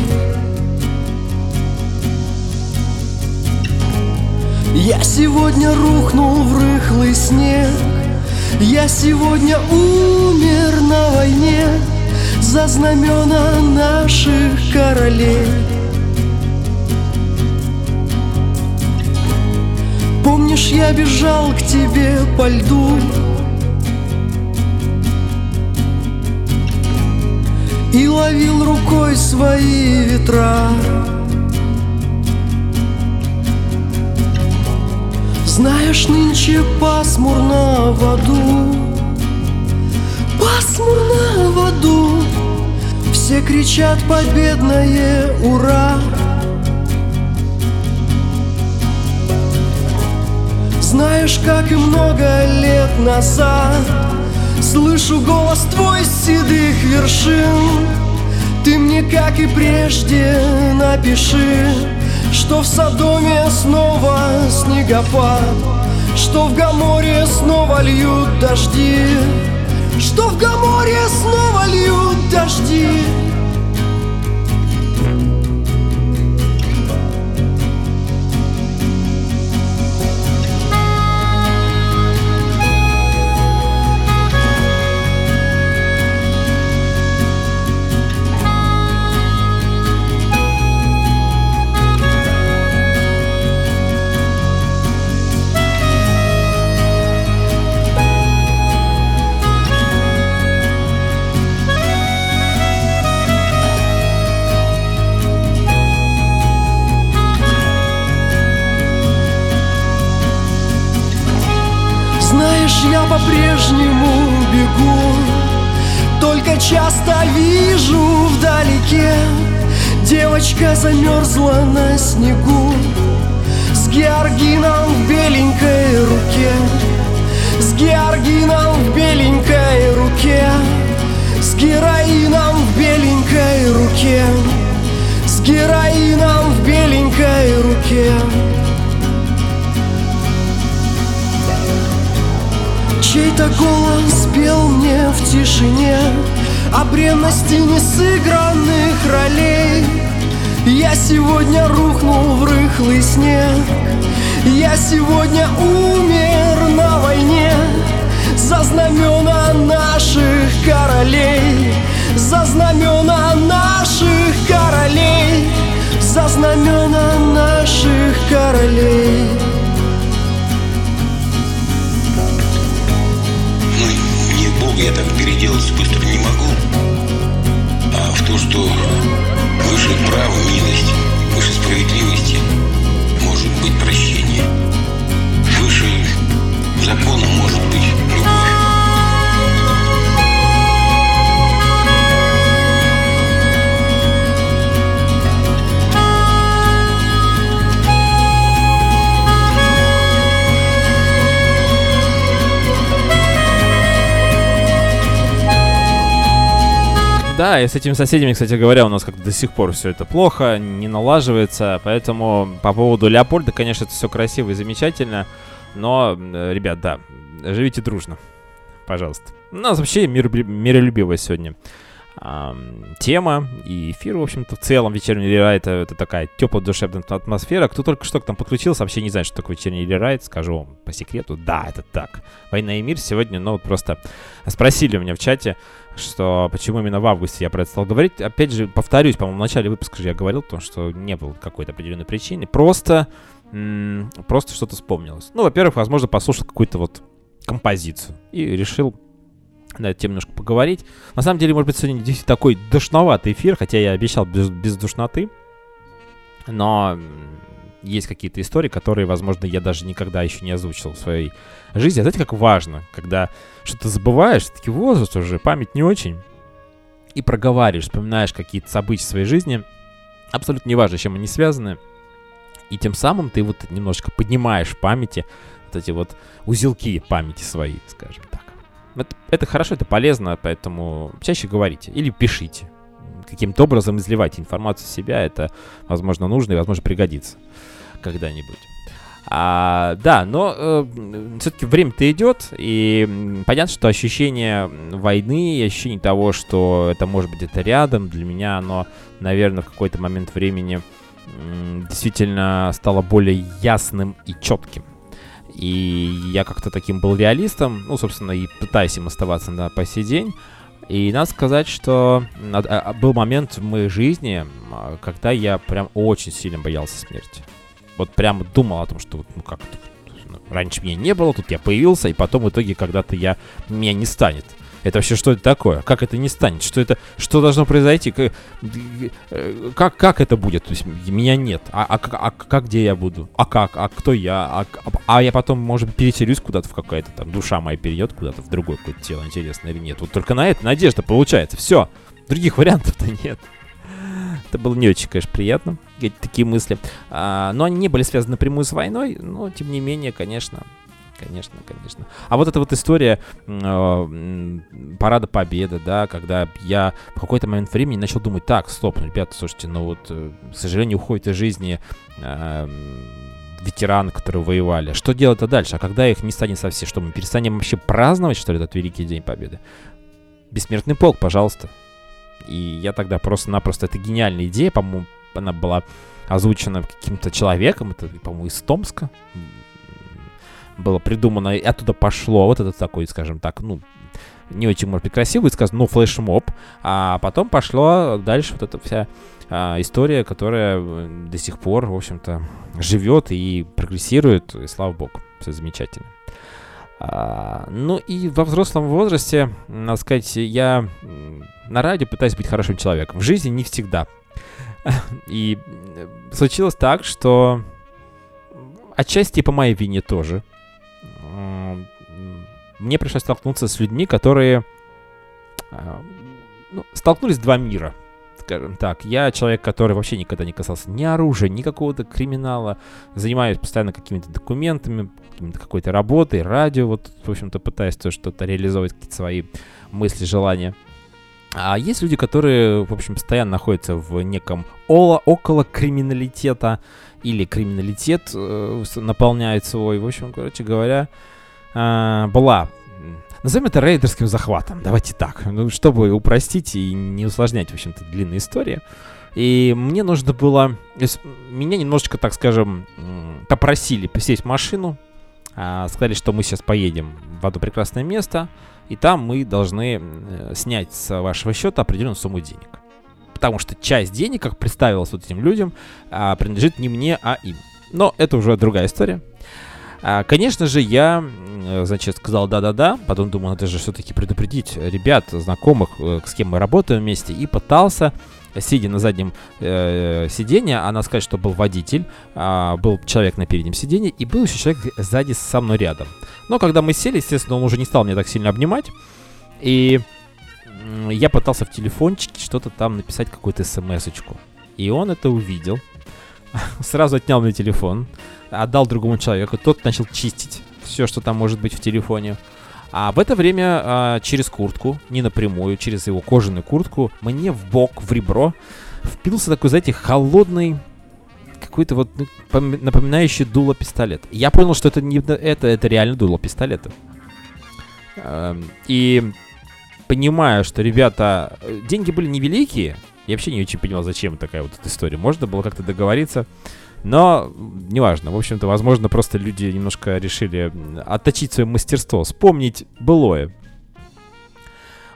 Я сегодня рухнул в рыхлый снег. Я сегодня умер на войне За знамена наших королей. Помнишь, я бежал к тебе по льду? И ловил рукой свои ветра Знаешь, нынче пасмурно в аду Пасмурно в аду Все кричат победное ура! Знаешь, как и много лет назад Слышу голос твой с седых вершин. Ты мне, как и прежде, напиши Что в Содоме снова снегопад Что в Гаморе снова льют дожди Что в Гаморе снова льют дожди по-прежнему бегу. Только часто вижу вдалеке Девочка замерзла на снегу С георгином в беленькой руке С георгином в беленькой руке С героином в беленькой руке С героином в беленькой руке Чей-то голос пел мне в тишине О бренности несыгранных ролей. Я сегодня рухнул в рыхлый снег. Я сегодня умер на войне За знамена наших королей. За знамена наших королей. За знамена наших королей я так переделаться быстро не могу. А в то, что выше права милость, выше справедливости может быть прощение. Выше закона может быть любовь. Да, и с этими соседями, кстати говоря, у нас как-то до сих пор все это плохо, не налаживается, поэтому по поводу Леопольда, конечно, это все красиво и замечательно, но, э, ребят, да, живите дружно, пожалуйста. У нас вообще миролюби- миролюбивая сегодня тема и эфир, в общем-то, в целом вечерний рерайт это такая теплая душевная атмосфера. Кто только что к нам подключился, вообще не знает, что такое вечерний рерайт, скажу вам по секрету, да, это так. Война и мир сегодня, ну, вот просто спросили у меня в чате, что почему именно в августе я про это стал говорить. Опять же, повторюсь, по-моему, в начале выпуска же я говорил, потому что не было какой-то определенной причины. Просто, просто что-то вспомнилось. Ну, во-первых, возможно, послушал какую-то вот композицию и решил на эту тему немножко поговорить. На самом деле, может быть, сегодня действительно такой душноватый эфир, хотя я обещал без, без душноты. Но есть какие-то истории, которые, возможно, я даже никогда еще не озвучил в своей жизни. А знаете, как важно, когда что-то забываешь, таки возраст уже, память не очень, и проговариваешь, вспоминаешь какие-то события своей жизни, абсолютно неважно, с чем они связаны, и тем самым ты вот немножечко поднимаешь в памяти вот эти вот узелки памяти свои, скажем так. Это, это хорошо, это полезно, поэтому чаще говорите или пишите. Каким-то образом изливайте информацию в себя, это, возможно, нужно и, возможно, пригодится когда-нибудь. А, да, но все-таки время-то идет, и понятно, что ощущение войны, ощущение того, что это может быть где-то рядом, для меня оно, наверное, в какой-то момент времени действительно стало более ясным и четким. И я как-то таким был реалистом, ну, собственно, и пытаюсь им оставаться на по сей день. И надо сказать, что а, а, был момент в моей жизни, а, когда я прям очень сильно боялся смерти. Вот прям думал о том, что ну как ну, раньше меня не было, тут я появился, и потом в итоге когда-то я меня не станет. Это вообще что это такое? Как это не станет? Что это? Что должно произойти? Как, э, как, как это будет? То есть меня нет. А, а, а, как где я буду? А как? А кто я? А, а, а я потом, может переселюсь куда-то в какая-то там душа моя перейдет куда-то в другое какое-то тело, интересно или нет. Вот только на это надежда получается. Все. Других вариантов-то нет. Это было не очень, конечно, приятно, такие мысли. А, но они не были связаны напрямую с войной, но, тем не менее, конечно, Конечно, конечно. А вот эта вот история э, парада Победы, да, когда я в какой-то момент времени начал думать, так, стоп, ну, ребята, слушайте, ну вот, э, к сожалению, уходит из жизни э, ветераны, которые воевали. Что делать-то дальше? А когда их не станет совсем? Что, мы перестанем вообще праздновать, что ли, этот Великий День Победы? Бессмертный полк, пожалуйста. И я тогда просто-напросто... Это гениальная идея, по-моему, она была озвучена каким-то человеком, это, по-моему, из Томска, было придумано, и оттуда пошло вот этот такой, скажем так, ну, не очень, может быть, красивый сказано, но флешмоб. А потом пошло дальше вот эта вся а, история, которая э, до сих пор, в общем-то, живет и прогрессирует, и слава богу, все замечательно. А, ну и во взрослом возрасте, надо сказать, я на радио пытаюсь быть хорошим человеком. В жизни не всегда. И э, случилось так, что отчасти по моей вине тоже – мне пришлось столкнуться с людьми, которые а, ну, столкнулись два мира, скажем так. Я человек, который вообще никогда не касался ни оружия, ни какого-то криминала, занимаюсь постоянно какими-то документами, какой-то работой, радио, вот, в общем-то, пытаюсь то что-то реализовывать, какие-то свои мысли, желания. А есть люди, которые, в общем, постоянно находятся в неком оло, около криминалитета, или криминалитет э, наполняет свой. В общем, короче говоря, э, была Назовем это рейдерским захватом. Давайте так. Ну, чтобы упростить и не усложнять, в общем-то, длинные истории. И мне нужно было... Меня немножечко, так скажем, попросили сесть в машину. А, сказали, что мы сейчас поедем в одно прекрасное место. И там мы должны снять с вашего счета определенную сумму денег потому что часть денег, как представилось вот этим людям, а, принадлежит не мне, а им. Но это уже другая история. А, конечно же, я, значит, сказал да-да-да, потом думал, надо же все-таки предупредить ребят, знакомых, э, с кем мы работаем вместе, и пытался, сидя на заднем э, сиденье, она сказать, что был водитель, э, был человек на переднем сиденье, и был еще человек сзади со мной рядом. Но когда мы сели, естественно, он уже не стал меня так сильно обнимать, и я пытался в телефончике что-то там написать, какую-то смс-очку. И он это увидел. Сразу отнял мне телефон, отдал другому человеку. Тот начал чистить все, что там может быть в телефоне. А в это время а, через куртку, не напрямую, через его кожаную куртку, мне в бок, в ребро впился такой, знаете, холодный какой-то вот ну, напоминающий дуло пистолет. Я понял, что это не это, это реально дуло пистолета. Эм, и понимаю, что, ребята, деньги были невеликие. Я вообще не очень понимал, зачем такая вот эта история. Можно было как-то договориться. Но неважно. В общем-то, возможно, просто люди немножко решили отточить свое мастерство, вспомнить былое.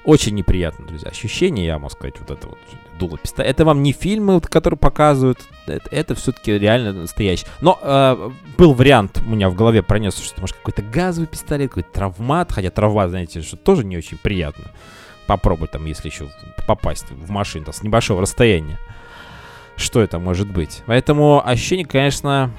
Очень неприятно, друзья. Ощущение, я могу сказать, вот это вот дуло пистолета. Это вам не фильмы, которые показывают. Это, это все-таки реально настоящий. Но э, был вариант у меня в голове пронесся, что может какой-то газовый пистолет, какой-то травмат. Хотя травмат, знаете, что тоже не очень приятно. Попробуй там, если еще попасть в машину там, с небольшого расстояния. Что это может быть? Поэтому ощущение, конечно...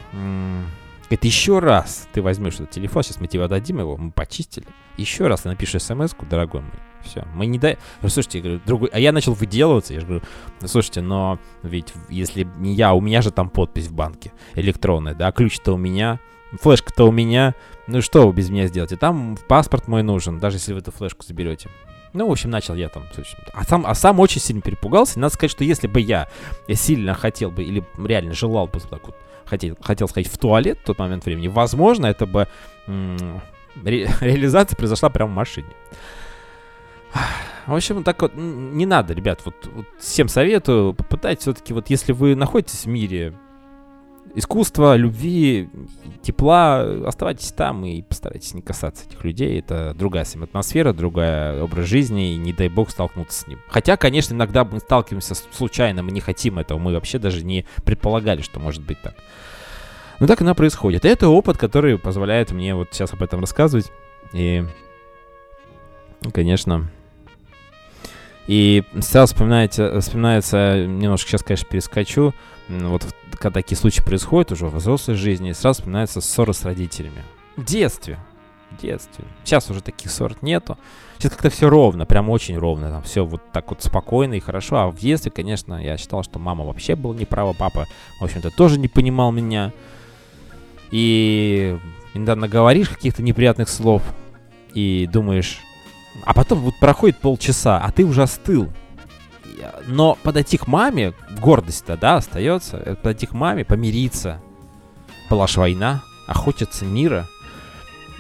Это еще раз ты возьмешь этот телефон, сейчас мы тебе отдадим его, мы почистили. Еще раз ты напишешь смс-ку, дорогой мой, все. Мы не дай... Слушайте, я говорю, другой... А я начал выделываться. Я же говорю, ну, слушайте, но ведь если не я, у меня же там подпись в банке электронная, да, ключ-то у меня, флешка-то у меня. Ну что вы без меня сделаете? Там паспорт мой нужен, даже если вы эту флешку заберете. Ну, в общем, начал я там. А сам, а сам очень сильно перепугался. надо сказать, что если бы я, сильно хотел бы или реально желал бы так вот, хотел, хотел сходить в туалет в тот момент времени, возможно, это бы ре, реализация произошла прямо в машине. В общем, так вот, не надо, ребят, вот, вот всем советую, попытайтесь все-таки, вот если вы находитесь в мире искусства, любви, тепла, оставайтесь там и постарайтесь не касаться этих людей. Это другая сам атмосфера, другая образ жизни, и не дай бог столкнуться с ним. Хотя, конечно, иногда мы сталкиваемся случайно, мы не хотим этого, мы вообще даже не предполагали, что может быть так. Но так оно происходит. И это опыт, который позволяет мне вот сейчас об этом рассказывать. И, конечно, и сразу вспоминается, вспоминается, немножко сейчас, конечно, перескочу, вот когда такие случаи происходят уже в взрослой жизни, сразу вспоминается ссора с родителями. В детстве. В детстве. Сейчас уже таких ссор нету. Сейчас как-то все ровно, прям очень ровно. Там все вот так вот спокойно и хорошо. А в детстве, конечно, я считал, что мама вообще была неправа, папа, в общем-то, тоже не понимал меня. И недавно говоришь каких-то неприятных слов и думаешь, а потом вот проходит полчаса, а ты уже остыл. Но подойти к маме, гордость-то, да, остается, э, подойти к маме, помириться. Была ж война, хочется мира.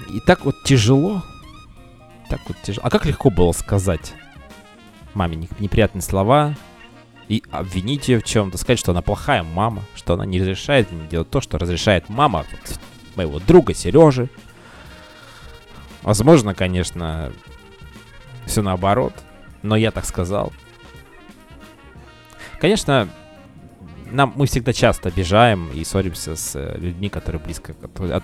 И так вот тяжело. Так вот тяжело. А как легко было сказать маме неприятные слова и обвинить ее в чем-то, сказать, что она плохая мама, что она не разрешает мне делать то, что разрешает мама вот, моего друга Сережи. Возможно, конечно, все наоборот, но я так сказал. Конечно, нам, мы всегда часто обижаем и ссоримся с э, людьми, которые близко которые, от,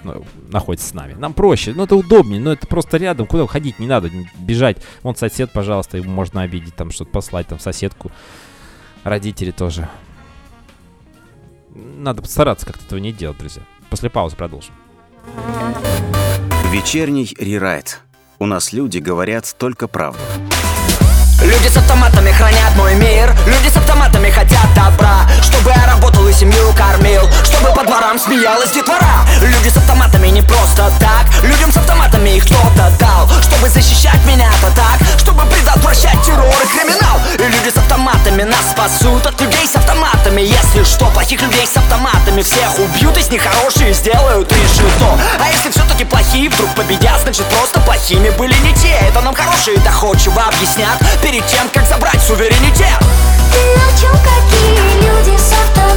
находятся с нами. Нам проще, ну это удобнее, но это просто рядом, куда ходить не надо, бежать. Вон сосед, пожалуйста, ему можно обидеть, там что-то послать, там соседку, родители тоже. Надо постараться как-то этого не делать, друзья. После паузы продолжим. Вечерний рерайт. У нас люди говорят только правду. Люди с автоматами хранят мой мир. Люди с автоматами хотят добра. Чтобы я работал и семью кормил. Чтобы по дворам смеялась детвора Люди с автоматами не просто так. Людям с автоматами их кто-то дал. Чтобы защищать меня-то так Чтобы предотвращать террор и криминал. И люди с автоматами нас спасут От людей с автоматами. Если что, плохих людей с автоматами Всех убьют, из них хорошие сделают решето А если все-таки плохие вдруг победят Значит просто плохими были не те. Это нам хорошие доходчиво объяснят перед тем, как забрать суверенитет. Ты о чем, какие люди с автоматами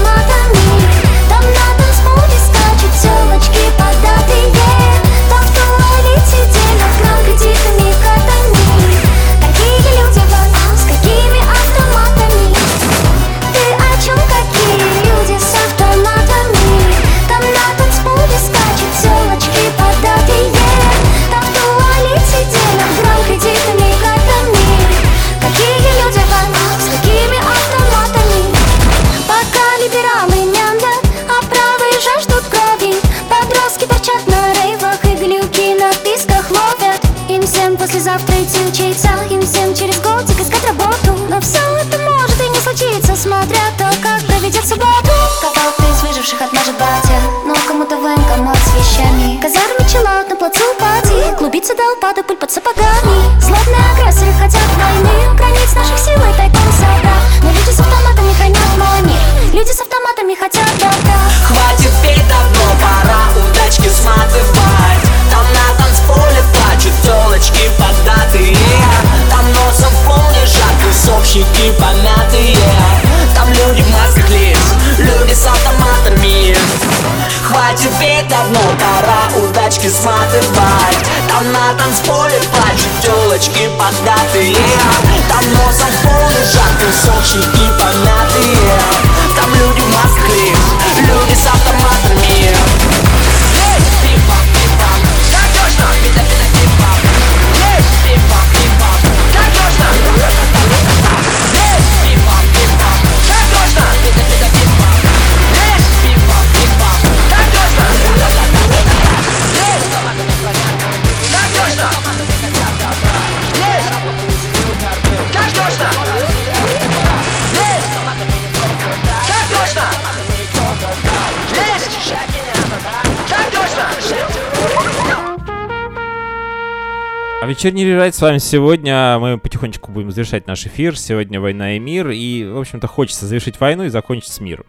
вечерний рерайт с вами сегодня. Мы потихонечку будем завершать наш эфир. Сегодня война и мир. И, в общем-то, хочется завершить войну и закончить с миром.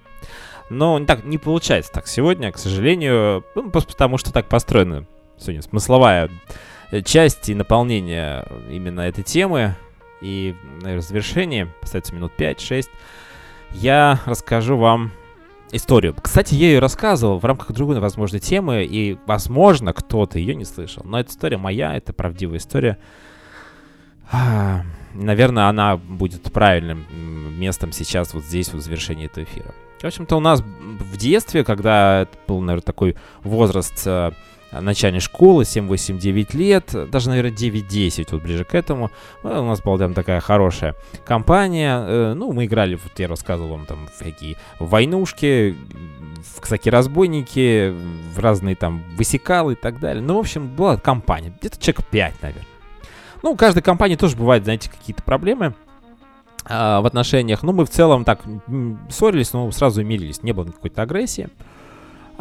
Но так не получается так сегодня, к сожалению. Ну, просто потому что так построена сегодня смысловая э, часть и наполнение именно этой темы. И, наверное, в завершении, остается минут 5-6, я расскажу вам историю. Кстати, я ее рассказывал в рамках другой, возможно, темы, и, возможно, кто-то ее не слышал. Но эта история моя, это правдивая история. А, Наверное, она будет правильным местом сейчас, вот здесь, в завершении этого эфира. В общем-то, у нас в детстве, когда это был, наверное, такой возраст э, начальной школы, 7, 8, 9 лет, даже, наверное, 9-10, вот ближе к этому, э, у нас была там такая хорошая компания, э, ну, мы играли, вот я рассказывал вам, там, всякие войнушки, в ксаки-разбойники, в разные там высекалы и так далее. Ну, в общем, была компания, где-то человек 5, наверное. Ну, у каждой компании тоже бывают, знаете, какие-то проблемы а, в отношениях. Ну, мы в целом так ссорились, но сразу мирились. Не было какой-то агрессии.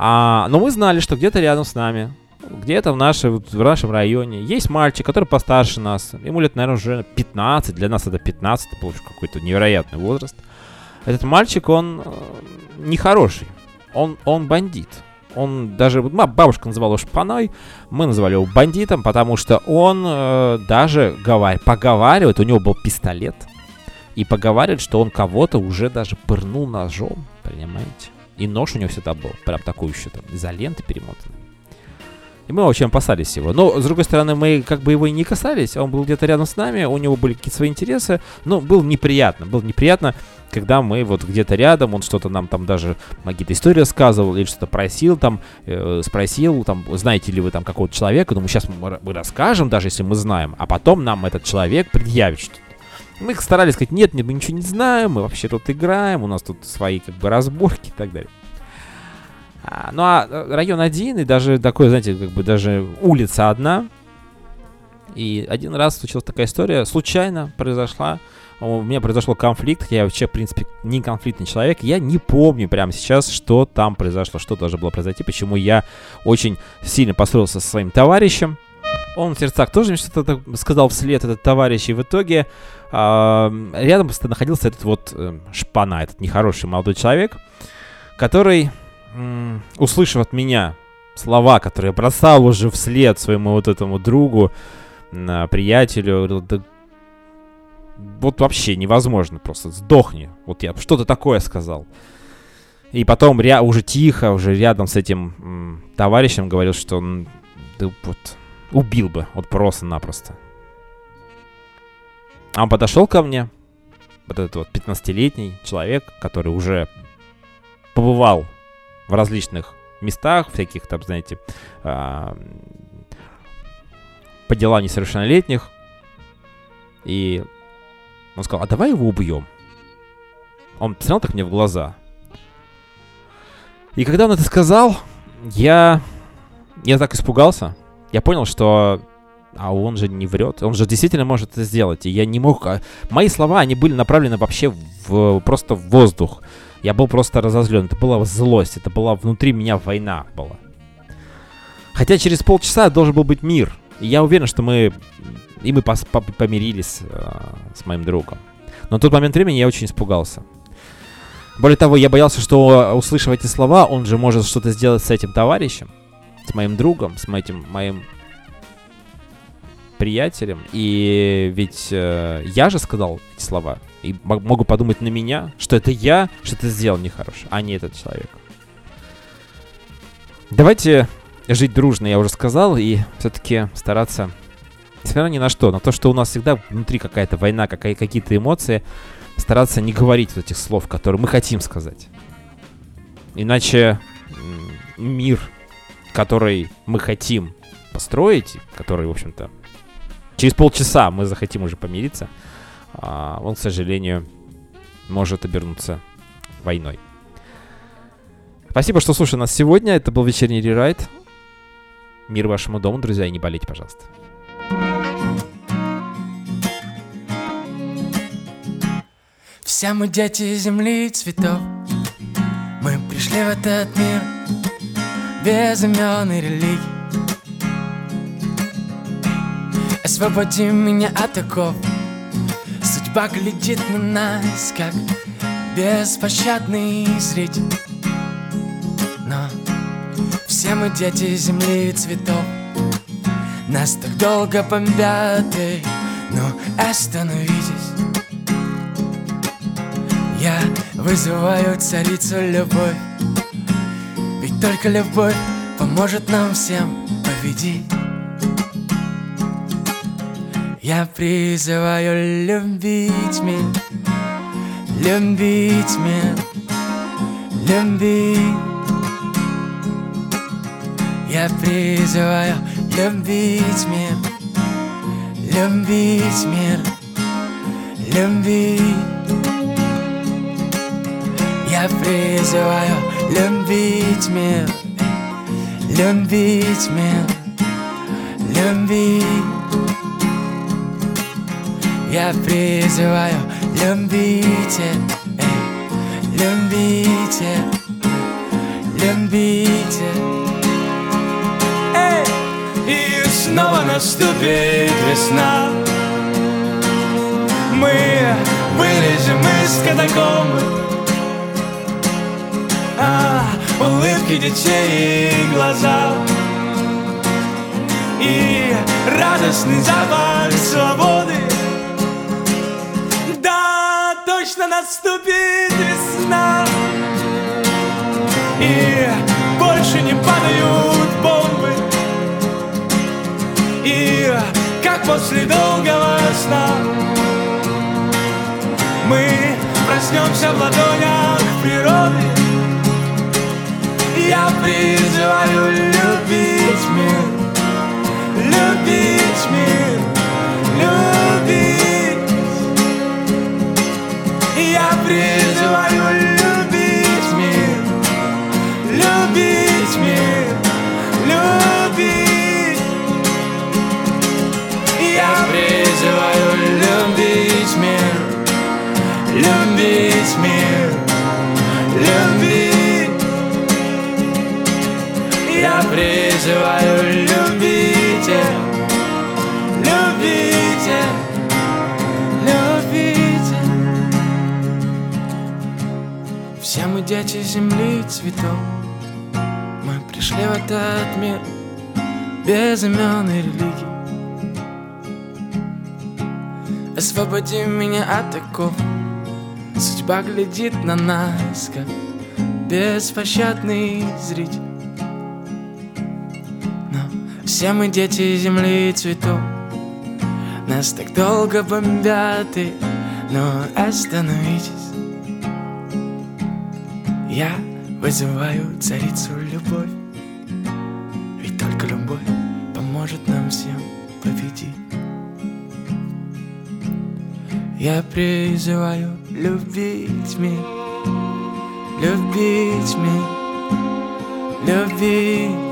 А, но мы знали, что где-то рядом с нами, где-то в, нашей, в нашем районе есть мальчик, который постарше нас. Ему лет, наверное, уже 15. Для нас это 15, это уже какой-то невероятный возраст. Этот мальчик, он э, нехороший. Он, он бандит. Он даже, бабушка называла его шпаной, мы называли его бандитом, потому что он э, даже говор, поговаривает, у него был пистолет, и поговаривает, что он кого-то уже даже пырнул ножом, понимаете? И нож у него всегда был, прям еще там, изоленты перемотанный. И мы очень опасались его. Но, с другой стороны, мы как бы его и не касались. Он был где-то рядом с нами, у него были какие-то свои интересы. Но было неприятно. Было неприятно, когда мы вот где-то рядом, он что-то нам там даже какие-то истории рассказывал или что-то просил там, э, спросил, там, знаете ли вы там какого-то человека, ну мы сейчас мы, мы расскажем, даже если мы знаем, а потом нам этот человек предъявит что-то. Мы их старались сказать, нет, нет, мы ничего не знаем, мы вообще тут играем, у нас тут свои как бы разборки и так далее. А, ну а э, район один и даже такой, знаете, как бы даже улица одна. И один раз случилась такая история, случайно произошла. У меня произошел конфликт, я вообще, в принципе, не конфликтный человек. Я не помню прямо сейчас, что там произошло, что должно было произойти, почему я очень сильно поссорился со своим товарищем. Он в сердцах тоже что-то сказал вслед, этот товарищ, и в итоге а, рядом находился этот вот э, шпана, этот нехороший молодой человек, который, м, услышав от меня слова, которые бросал уже вслед своему вот этому другу, м, приятелю, говорил, да вот вообще невозможно, просто сдохни. Вот я что-то такое сказал. И потом ря- уже тихо, уже рядом с этим м, товарищем говорил, что он да вот убил бы, вот просто-напросто. А он подошел ко мне, вот этот вот 15-летний человек, который уже побывал в различных местах, всяких там, знаете, а, по делам несовершеннолетних. И он сказал, а давай его убьем. Он посмотрел так мне в глаза. И когда он это сказал, я... Я так испугался. Я понял, что... А он же не врет. Он же действительно может это сделать. И я не мог... а, Мои слова, они были направлены вообще в... Просто в воздух. Я был просто разозлен. Это была злость. Это была внутри меня война была. Хотя через полчаса должен был быть мир. И я уверен, что мы... И мы пос- по- помирились э, с моим другом. Но в тот момент времени я очень испугался. Более того, я боялся, что, услышав эти слова, он же может что-то сделать с этим товарищем, с моим другом, с этим моим приятелем. И ведь э, я же сказал эти слова. И мо- могу подумать на меня, что это я что-то сделал нехорошее, а не этот человек. Давайте жить дружно, я уже сказал, и все-таки стараться, несмотря ни на что, на то, что у нас всегда внутри какая-то война, какая- какие-то эмоции, стараться не говорить вот этих слов, которые мы хотим сказать. Иначе мир, который мы хотим построить, который, в общем-то, через полчаса мы захотим уже помириться, а, он, к сожалению, может обернуться войной. Спасибо, что слушали нас сегодня. Это был вечерний рерайт. Мир вашему дому, друзья, и не болейте, пожалуйста. Все мы дети земли и цветов Мы пришли в этот мир Без имен и религий. Освободи меня от оков. Судьба глядит на нас, как беспощадный зритель Но все мы дети земли и цветов. Нас так долго бомбят, эй, ну остановитесь. Я вызываю царицу любовь только любовь поможет нам всем победить. Я призываю любить мир, любить мир, любить. Я призываю любить мир, любить мир, любить. Я призываю любить мир, любить мир, любить. Я призываю любите, эй, любите, любите. Эй! И снова наступит весна. Мы вылезем из катакомбы. А, улыбки детей и глаза. И радостный запах свободы. Да, точно наступит весна. И больше не падают бомбы. И как после долгого сна Мы проснемся в ладонях природы я призываю любить оков. Судьба глядит на нас, как беспощадный зритель. Все мы дети земли и цветов Нас так долго бомбят и... Но остановитесь Я вызываю царицу любовь Я призываю любить мир Любить мир Любить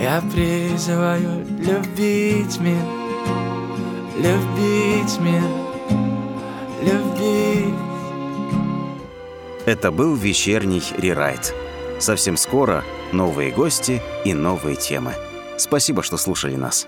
я призываю любить мир, любить мир, любить. Это был вечерний рерайт. Совсем скоро новые гости и новые темы. Спасибо, что слушали нас.